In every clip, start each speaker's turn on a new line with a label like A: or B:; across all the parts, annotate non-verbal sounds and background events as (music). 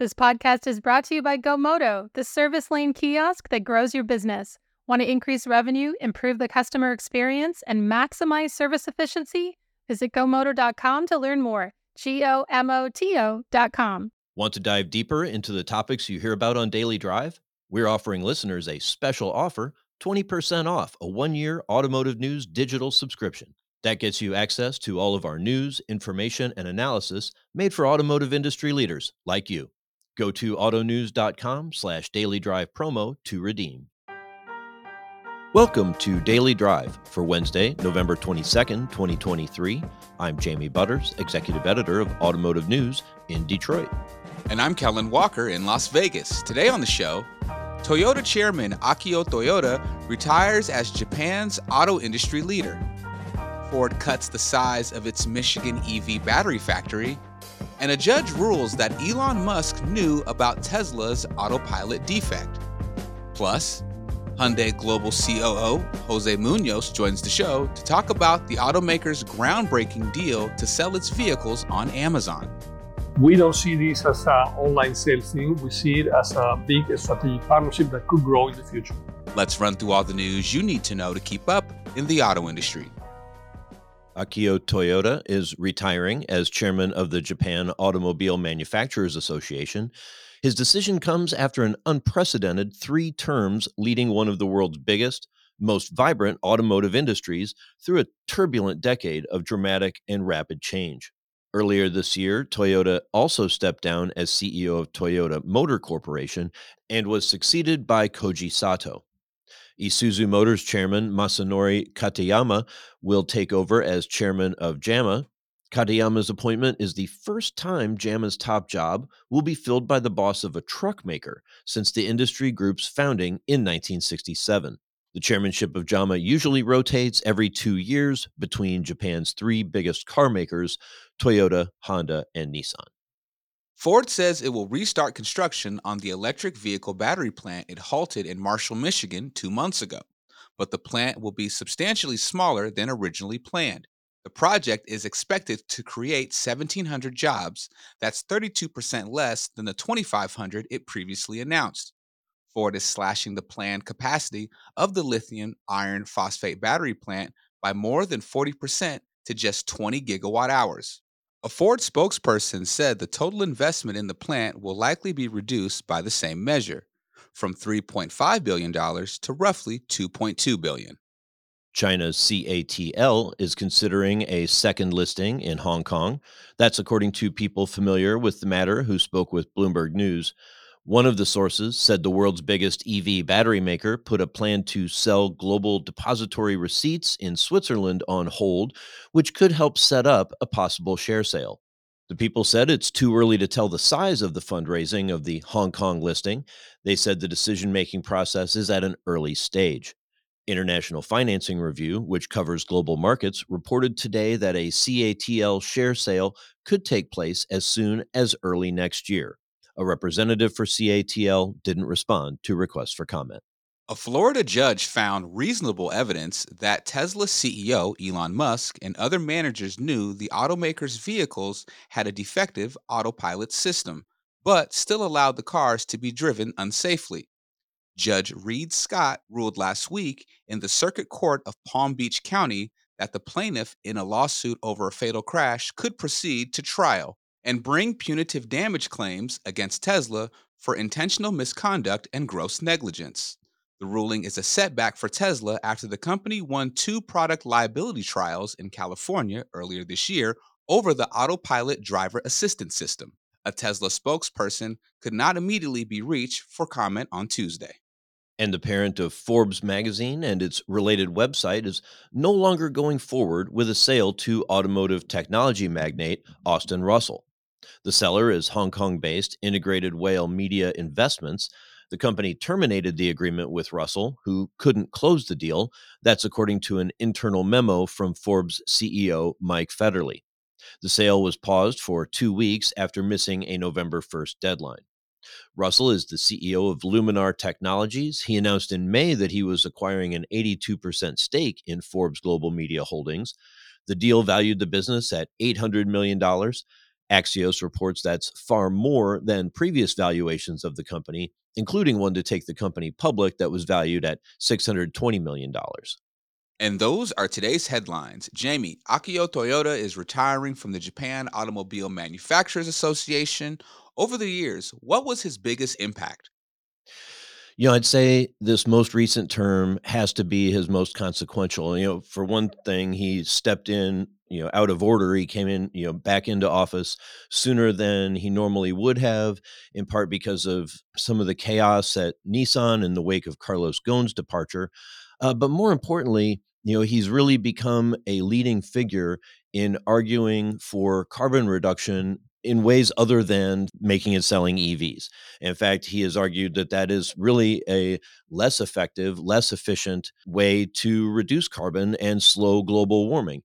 A: This podcast is brought to you by GoMoto, the service lane kiosk that grows your business. Want to increase revenue, improve the customer experience, and maximize service efficiency? Visit GoMoto.com to learn more. G O M O T O.com.
B: Want to dive deeper into the topics you hear about on Daily Drive? We're offering listeners a special offer 20% off a one year automotive news digital subscription. That gets you access to all of our news, information, and analysis made for automotive industry leaders like you. Go to autonews.com slash daily drive promo to redeem. Welcome to Daily Drive for Wednesday, November 22nd, 2023. I'm Jamie Butters, Executive Editor of Automotive News in Detroit.
C: And I'm Kellen Walker in Las Vegas. Today on the show, Toyota Chairman Akio Toyoda retires as Japan's auto industry leader. Ford cuts the size of its Michigan EV battery factory and a judge rules that Elon Musk knew about Tesla's autopilot defect. Plus, Hyundai Global COO José Muñoz joins the show to talk about the automaker's groundbreaking deal to sell its vehicles on Amazon.
D: We don't see this as an online sales thing. We see it as a big strategic partnership that could grow in the future.
C: Let's run through all the news you need to know to keep up in the auto industry.
B: Akio Toyoda is retiring as chairman of the Japan Automobile Manufacturers Association. His decision comes after an unprecedented three terms leading one of the world's biggest, most vibrant automotive industries through a turbulent decade of dramatic and rapid change. Earlier this year, Toyoda also stepped down as CEO of Toyota Motor Corporation and was succeeded by Koji Sato. Isuzu Motors chairman Masanori Katayama will take over as chairman of JAMA. Katayama's appointment is the first time JAMA's top job will be filled by the boss of a truck maker since the industry group's founding in 1967. The chairmanship of JAMA usually rotates every two years between Japan's three biggest car makers Toyota, Honda, and Nissan.
C: Ford says it will restart construction on the electric vehicle battery plant it halted in Marshall, Michigan two months ago, but the plant will be substantially smaller than originally planned. The project is expected to create 1,700 jobs. That's 32% less than the 2,500 it previously announced. Ford is slashing the planned capacity of the lithium iron phosphate battery plant by more than 40% to just 20 gigawatt hours. A Ford spokesperson said the total investment in the plant will likely be reduced by the same measure, from $3.5 billion to roughly 2.2 billion.
B: China's CATL is considering a second listing in Hong Kong. That's according to people familiar with the matter who spoke with Bloomberg News. One of the sources said the world's biggest EV battery maker put a plan to sell global depository receipts in Switzerland on hold, which could help set up a possible share sale. The people said it's too early to tell the size of the fundraising of the Hong Kong listing. They said the decision making process is at an early stage. International Financing Review, which covers global markets, reported today that a CATL share sale could take place as soon as early next year. A representative for CATL didn't respond to requests for comment.
C: A Florida judge found reasonable evidence that Tesla CEO Elon Musk and other managers knew the automaker's vehicles had a defective autopilot system, but still allowed the cars to be driven unsafely. Judge Reed Scott ruled last week in the Circuit Court of Palm Beach County that the plaintiff in a lawsuit over a fatal crash could proceed to trial and bring punitive damage claims against Tesla for intentional misconduct and gross negligence. The ruling is a setback for Tesla after the company won two product liability trials in California earlier this year over the autopilot driver assistance system. A Tesla spokesperson could not immediately be reached for comment on Tuesday.
B: And the parent of Forbes magazine and its related website is no longer going forward with a sale to automotive technology magnate Austin Russell. The seller is Hong Kong based Integrated Whale Media Investments. The company terminated the agreement with Russell, who couldn't close the deal. That's according to an internal memo from Forbes CEO Mike Federle. The sale was paused for two weeks after missing a November 1st deadline. Russell is the CEO of Luminar Technologies. He announced in May that he was acquiring an 82% stake in Forbes Global Media Holdings. The deal valued the business at $800 million Axios reports that's far more than previous valuations of the company, including one to take the company public that was valued at $620 million.
C: And those are today's headlines. Jamie, Akio Toyoda is retiring from the Japan Automobile Manufacturers Association. Over the years, what was his biggest impact?
B: You know, I'd say this most recent term has to be his most consequential. You know, for one thing, he stepped in, you know, out of order. He came in, you know, back into office sooner than he normally would have, in part because of some of the chaos at Nissan in the wake of Carlos Ghosn's departure. Uh, but more importantly, you know, he's really become a leading figure in arguing for carbon reduction in ways other than making and selling EVs. In fact, he has argued that that is really a less effective, less efficient way to reduce carbon and slow global warming.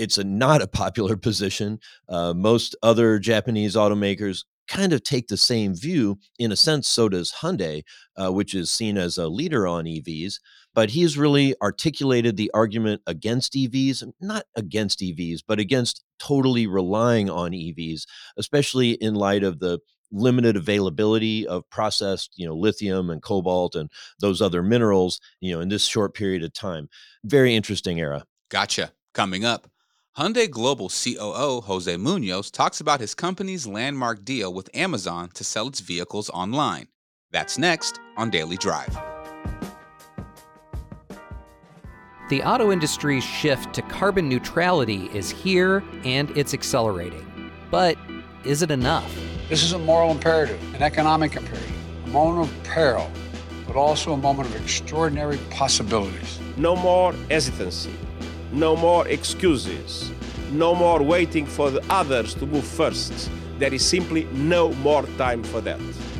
B: It's a, not a popular (laughs) position. Uh, most other Japanese automakers kind of take the same view. In a sense, so does Hyundai, uh, which is seen as a leader on EVs but he's really articulated the argument against EVs, not against EVs, but against totally relying on EVs, especially in light of the limited availability of processed, you know, lithium and cobalt and those other minerals, you know, in this short period of time. Very interesting era.
C: Gotcha. Coming up, Hyundai Global COO José Muñoz talks about his company's landmark deal with Amazon to sell its vehicles online. That's next on Daily Drive.
E: The auto industry's shift to carbon neutrality is here and it's accelerating. But is it enough?
F: This is a moral imperative, an economic imperative, a moment of peril, but also a moment of extraordinary possibilities.
G: No more hesitancy, no more excuses, no more waiting for the others to move first. There is simply no more time for that.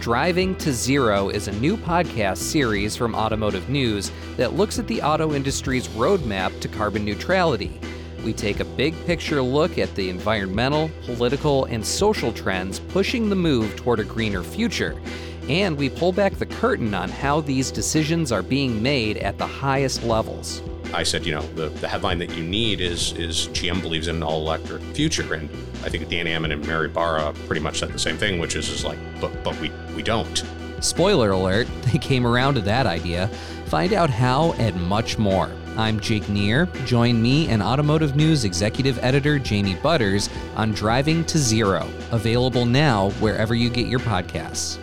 E: Driving to Zero is a new podcast series from Automotive News that looks at the auto industry's roadmap to carbon neutrality. We take a big picture look at the environmental, political, and social trends pushing the move toward a greener future. And we pull back the curtain on how these decisions are being made at the highest levels.
H: I said, you know, the, the headline that you need is is GM believes in an all electric future, and I think Dan Ammann and Mary Barra pretty much said the same thing, which is is like, but but we we don't.
E: Spoiler alert: (laughs) they came around to that idea. Find out how and much more. I'm Jake Neer. Join me and Automotive News executive editor Jamie Butters on Driving to Zero, available now wherever you get your podcasts.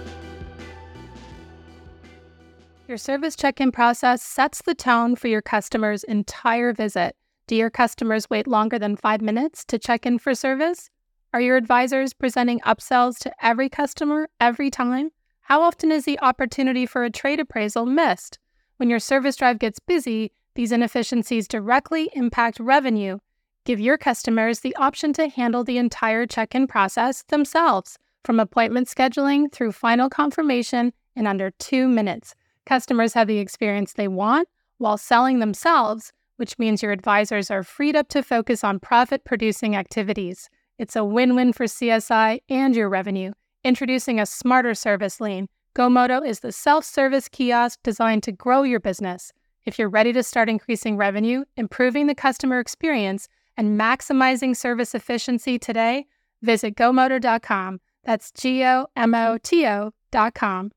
A: Your service check in process sets the tone for your customer's entire visit. Do your customers wait longer than five minutes to check in for service? Are your advisors presenting upsells to every customer every time? How often is the opportunity for a trade appraisal missed? When your service drive gets busy, these inefficiencies directly impact revenue. Give your customers the option to handle the entire check in process themselves, from appointment scheduling through final confirmation in under two minutes. Customers have the experience they want while selling themselves, which means your advisors are freed up to focus on profit producing activities. It's a win win for CSI and your revenue. Introducing a smarter service lane, GoMoto is the self service kiosk designed to grow your business. If you're ready to start increasing revenue, improving the customer experience, and maximizing service efficiency today, visit gomoto.com. That's G O M O T O.com.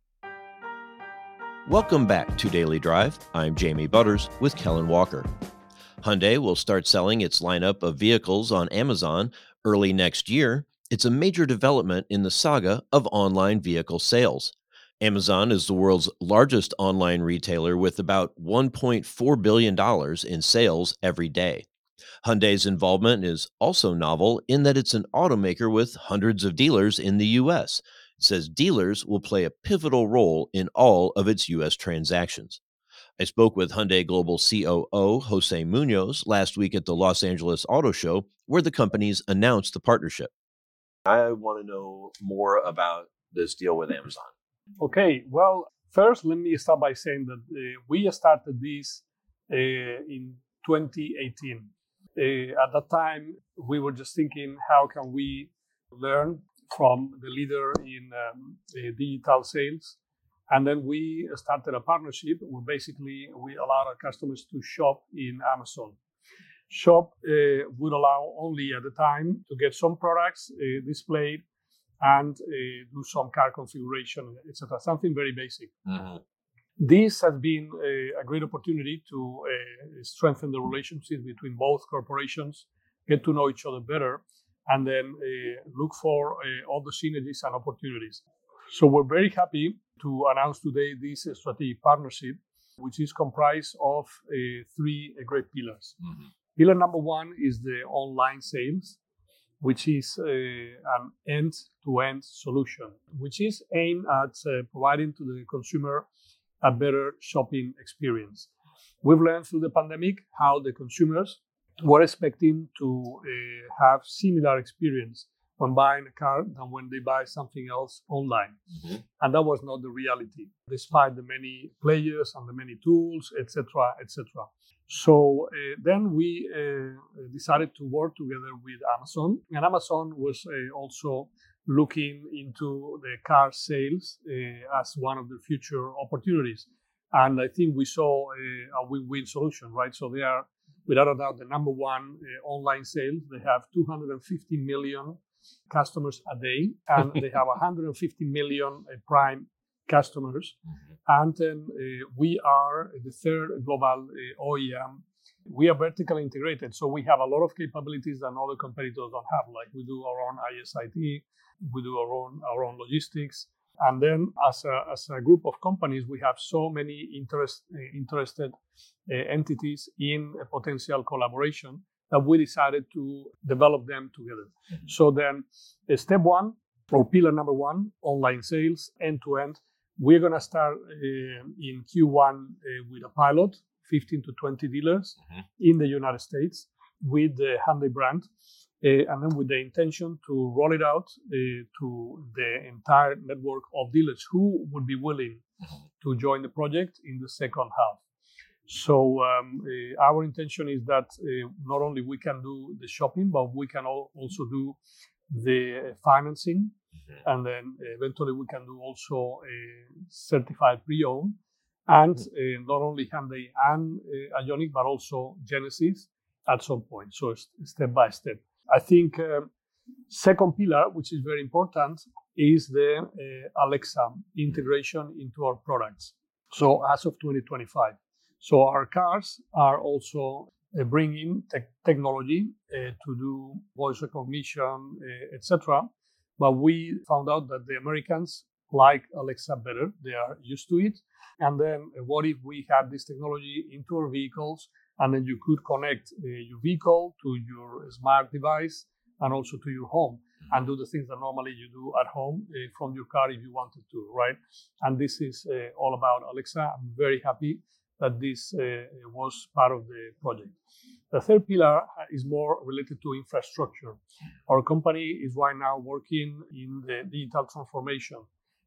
B: Welcome back to Daily Drive. I'm Jamie Butters with Kellen Walker. Hyundai will start selling its lineup of vehicles on Amazon early next year. It's a major development in the saga of online vehicle sales. Amazon is the world's largest online retailer with about $1.4 billion in sales every day. Hyundai's involvement is also novel in that it's an automaker with hundreds of dealers in the U.S says dealers will play a pivotal role in all of its U.S. transactions. I spoke with Hyundai Global COO José Muñoz last week at the Los Angeles Auto Show, where the companies announced the partnership. I want to know more about this deal with Amazon.
D: Okay, well, first, let me start by saying that uh, we started this uh, in 2018. Uh, at that time, we were just thinking, how can we learn from the leader in um, digital sales. And then we started a partnership where basically we allow our customers to shop in Amazon. shop uh, would allow only at the time to get some products uh, displayed and uh, do some car configuration, etc. Something very basic. Mm-hmm. This has been a, a great opportunity to uh, strengthen the relationship between both corporations, get to know each other better, and then uh, look for uh, all the synergies and opportunities. So we're very happy to announce today this strategic partnership, which is comprised of three great pillars. Mm-hmm. Pillar number one is the online sales, which is uh, an end to end solution, which is aimed at uh, providing to the consumer a better shopping experience. We've learned through the pandemic how the consumers were expecting to uh, have similar experience when buying a car than when they buy something else online. Mm-hmm. And that was not the reality, despite the many players and the many tools, etc., etc. So uh, then we uh, decided to work together with Amazon, and Amazon was uh, also looking into the car sales uh, as one of the future opportunities. And I think we saw a, a win-win solution, right? So they are, without a doubt, the number one uh, online sales. They have 250 million customers a day, and they have (laughs) 150 million uh, Prime customers. Mm-hmm. And then uh, we are the third global uh, OEM we are vertically integrated, so we have a lot of capabilities that other competitors don't have. Like we do our own ISIT, we do our own our own logistics, and then as a, as a group of companies, we have so many interest, uh, interested uh, entities in a potential collaboration that we decided to develop them together. Mm-hmm. So then, uh, step one or pillar number one, online sales end to end. We're gonna start in Q1 with a pilot 15 to 20 dealers mm-hmm. in the United States with the Hyundai brand. Uh, and then with the intention to roll it out uh, to the entire network of dealers who would be willing mm-hmm. to join the project in the second half. So um, uh, our intention is that uh, not only we can do the shopping, but we can also do the financing, mm-hmm. and then eventually we can do also a certified pre-owned and uh, not only Hyundai and uh, Ioniq, but also Genesis at some point. So step by step. I think uh, second pillar, which is very important, is the uh, Alexa integration into our products. So as of 2025, so our cars are also uh, bringing te- technology uh, to do voice recognition, etc. But we found out that the Americans like Alexa better; they are used to it and then uh, what if we had this technology into our vehicles and then you could connect uh, your vehicle to your smart device and also to your home mm-hmm. and do the things that normally you do at home uh, from your car if you wanted to, right? And this is uh, all about Alexa. I'm very happy that this uh, was part of the project. The third pillar is more related to infrastructure. Our company is right now working in the digital transformation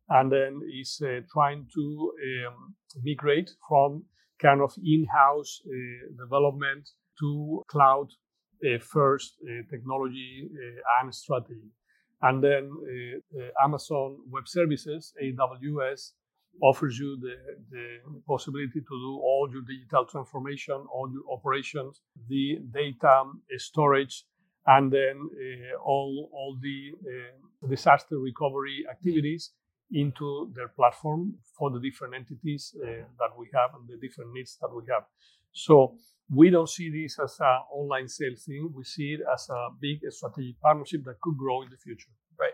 D: and then is uh, trying to um, migrate from kind of in-house uh, development to cloud uh, first technology and strategy. And then Amazon Web Services, AWS, offers you the, the possibility to do all your digital transformation, all your operations, the data storage, and then uh, all, all the uh, disaster recovery activities into their platform for the different entities uh, that we have and the different needs that we have. So we don't see this as an online sales thing. We see it as a big strategic partnership that could grow in the future.
B: Right.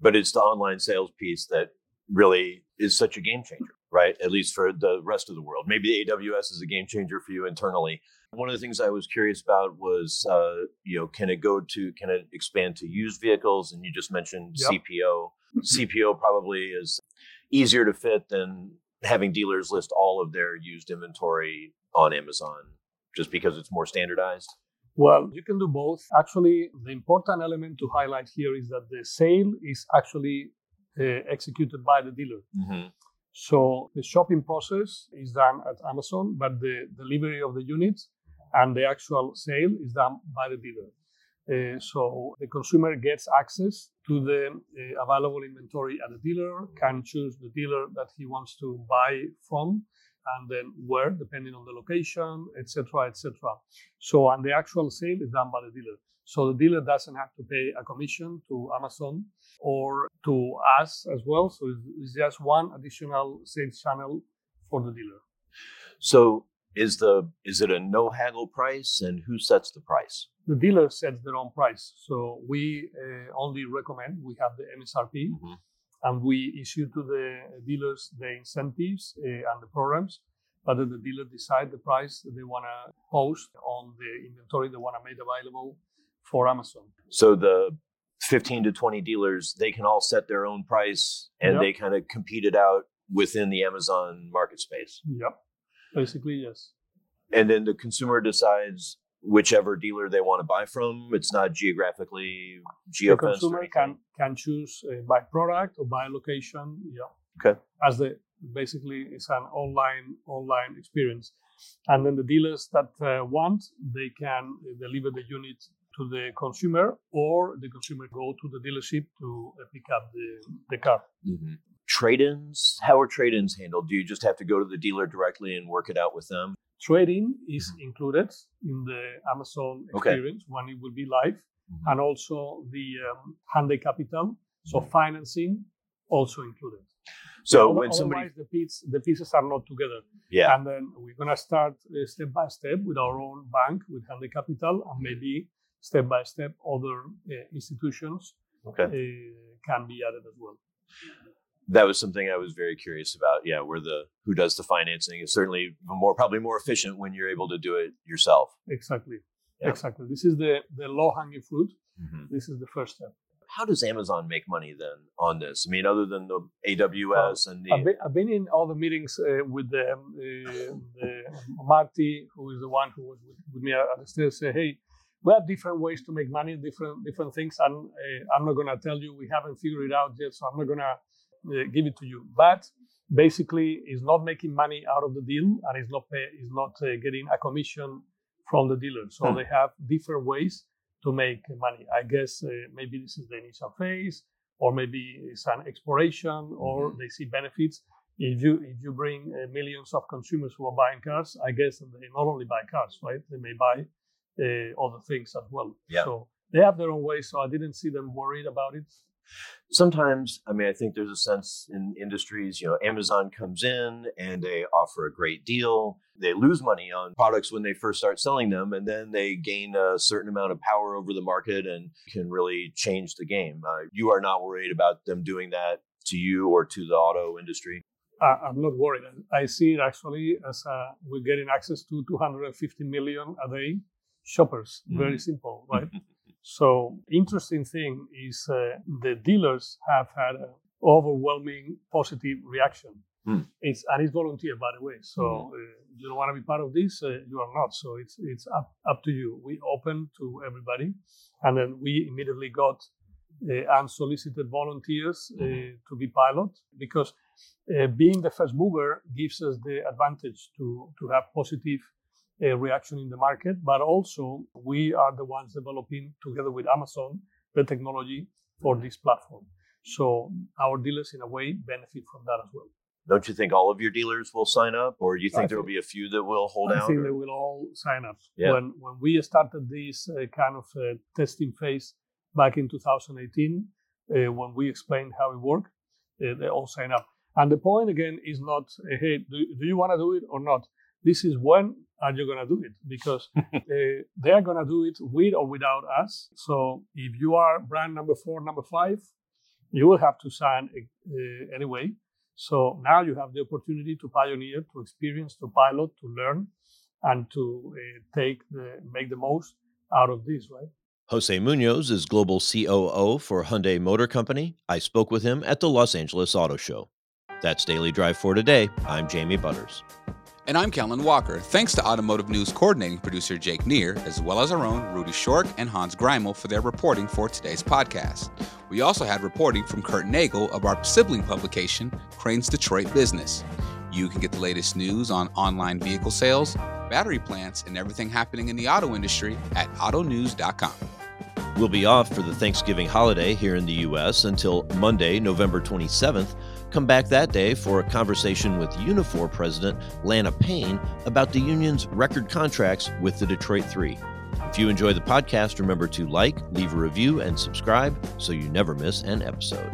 B: But it's the online sales piece that really is such a game changer, right? At least for the rest of the world. Maybe AWS is a game changer for you internally. One of the things I was curious about was, uh, you know, can it go to, can it expand to used vehicles? And you just mentioned yep. CPO. (laughs) CPO probably is easier to fit than having dealers list all of their used inventory on Amazon just because it's more standardized?
D: Well, you can do both. Actually, the important element to highlight here is that the sale is actually uh, executed by the dealer. Mm-hmm. So the shopping process is done at Amazon, but the delivery of the units and the actual sale is done by the dealer. Uh, so the consumer gets access to the uh, available inventory at the dealer, can choose the dealer that he wants to buy from, and then where, depending on the location, etc., etc. So, and the actual sale is done by the dealer. So the dealer doesn't have to pay a commission to Amazon or to us as well. So it's just one additional sales channel for the dealer.
B: So is the is it a no haggle price, and who sets the price?
D: The dealer sets their own price. So we uh, only recommend we have the MSRP,
B: Mhm.
D: and we issue to the dealers the incentives uh, and the programs. But then the dealer decide the price that they want to post on the inventory they want to make available for Amazon.
B: So the 15 to 20 dealers, they can all set their own price and
D: Yep.
B: they kind of compete it out within the Amazon market space.
D: Yep. Basically, yes.
B: And then the consumer decides whichever dealer they want to buy from. It's not geographically
D: the
B: geofenced. or
D: consumer can can choose uh, by product or by location. Yeah.
B: Okay.
D: As the basically it's an online online experience, and then the dealers that uh, want they can deliver the unit to the consumer, or the consumer go to the dealership to uh, pick up the the car.
B: Mhm. Trade-ins, how are trade-ins handled? Do you just have to go to the dealer directly and work it out with them?
D: Trading is included in the Amazon
B: Mm-hmm. Okay.
D: experience when it will be live,
B: Mhm.
D: and also the um, Hyundai Capital. So financing also included.
B: So when somebody,
D: the pieces the pieces are not together.
B: yeah,
D: And then we're gonna start uh, step by step with our own bank with Hyundai Capital, and maybe step by step other uh, institutions
B: okay,
D: uh, can be added as well.
B: that was something I was very curious about. Yeah, where the who does the financing is certainly more probably more efficient when you're able to do it yourself.
D: Exactly.
B: Yeah.
D: Exactly. This is the the low hanging fruit.
B: Mhm.
D: This is the first step.
B: How does Amazon make money then on this? I mean, other than the AWS and the
D: I've been, I've been in all the meetings uh, with the, uh, the Marty, who is the one who was with, with me at the stairs. Say, hey, we have different ways to make money, different different things, and uh, I'm not gonna tell you we haven't figured it out yet, so I'm not gonna uh, give it to you. But basically, it's not making money out of the deal, and it's not pay, it's not uh, getting a commission from the dealer. So
B: Hmm.
D: they have different ways to make money. I guess uh, maybe this is the initial phase, or maybe it's an exploration, or they see benefits. If you if you bring uh, millions of consumers who are buying cars, I guess they not only buy cars, right? They may buy uh, other things as well.
B: Yeah.
D: So they have their own way. So I didn't see them worried about it.
B: sometimes i mean i think there's a sense in industries you know amazon comes in and they offer a great deal they lose money on products when they first start selling them and then they gain a certain amount of power over the market and can really change the game uh, you are not worried about them doing that to you or to the auto industry
D: I'm not worried. I see it actually as uh, we're getting access to 250 million a day shoppers. Very simple, (laughs) right? so interesting thing is uh, the dealers have had an overwhelming positive reaction.
B: Hmm.
D: It's and it's volunteer, by the way. So uh, you don't want to be part of this, uh, you are not. So it's it's up up to you. We open to everybody, and then we immediately got uh, unsolicited volunteers uh, to be pilot because uh, being the first mover gives us the advantage to to have positive uh, reaction in the market, but also we are the ones developing together with Amazon the technology for this platform. So our dealers, in a way, benefit from that as well.
B: don't you think all of your dealers will sign up or do you think
D: I
B: there will be a few that will hold
D: I
B: out
D: think
B: or-
D: they will all sign up.
B: Yeah.
D: When when we started this uh, kind of uh, testing phase back in 2018, uh, when we explained how it worked, uh, they all sign up. And the point again is not, uh, hey, do, do you want to do it or not? This is when are you going to do it? Because (laughs) uh, they are going to do it with or without us. So if you are brand number four, number five, you will have to sign uh, anyway. So now you have the opportunity to pioneer, to experience, to pilot, to learn, and to uh, take the make the most out of this, right?
B: José Muñoz is global COO for Hyundai Motor Company. I spoke with him at the Los Angeles Auto Show. That's Daily Drive for today. I'm Jamie Butters.
C: And I'm Kellen Walker. Thanks to Automotive News coordinating producer Jake Neer, as well as our own Rudy Shork and Hans Greimel for their reporting for today's podcast. We also had reporting from Kurt Nagl of our sibling publication, Crain's Detroit Business. You can get the latest news on online vehicle sales, battery plants, and everything happening in the auto industry at autonews.com.
B: We'll be off for the Thanksgiving holiday here in the U.S. until Monday, November 27th. Come back that day for a conversation with Unifor President Lana Payne about the union's record contracts with the Detroit Three. If you enjoy the podcast, remember to like, leave a review, and subscribe so you never miss an episode.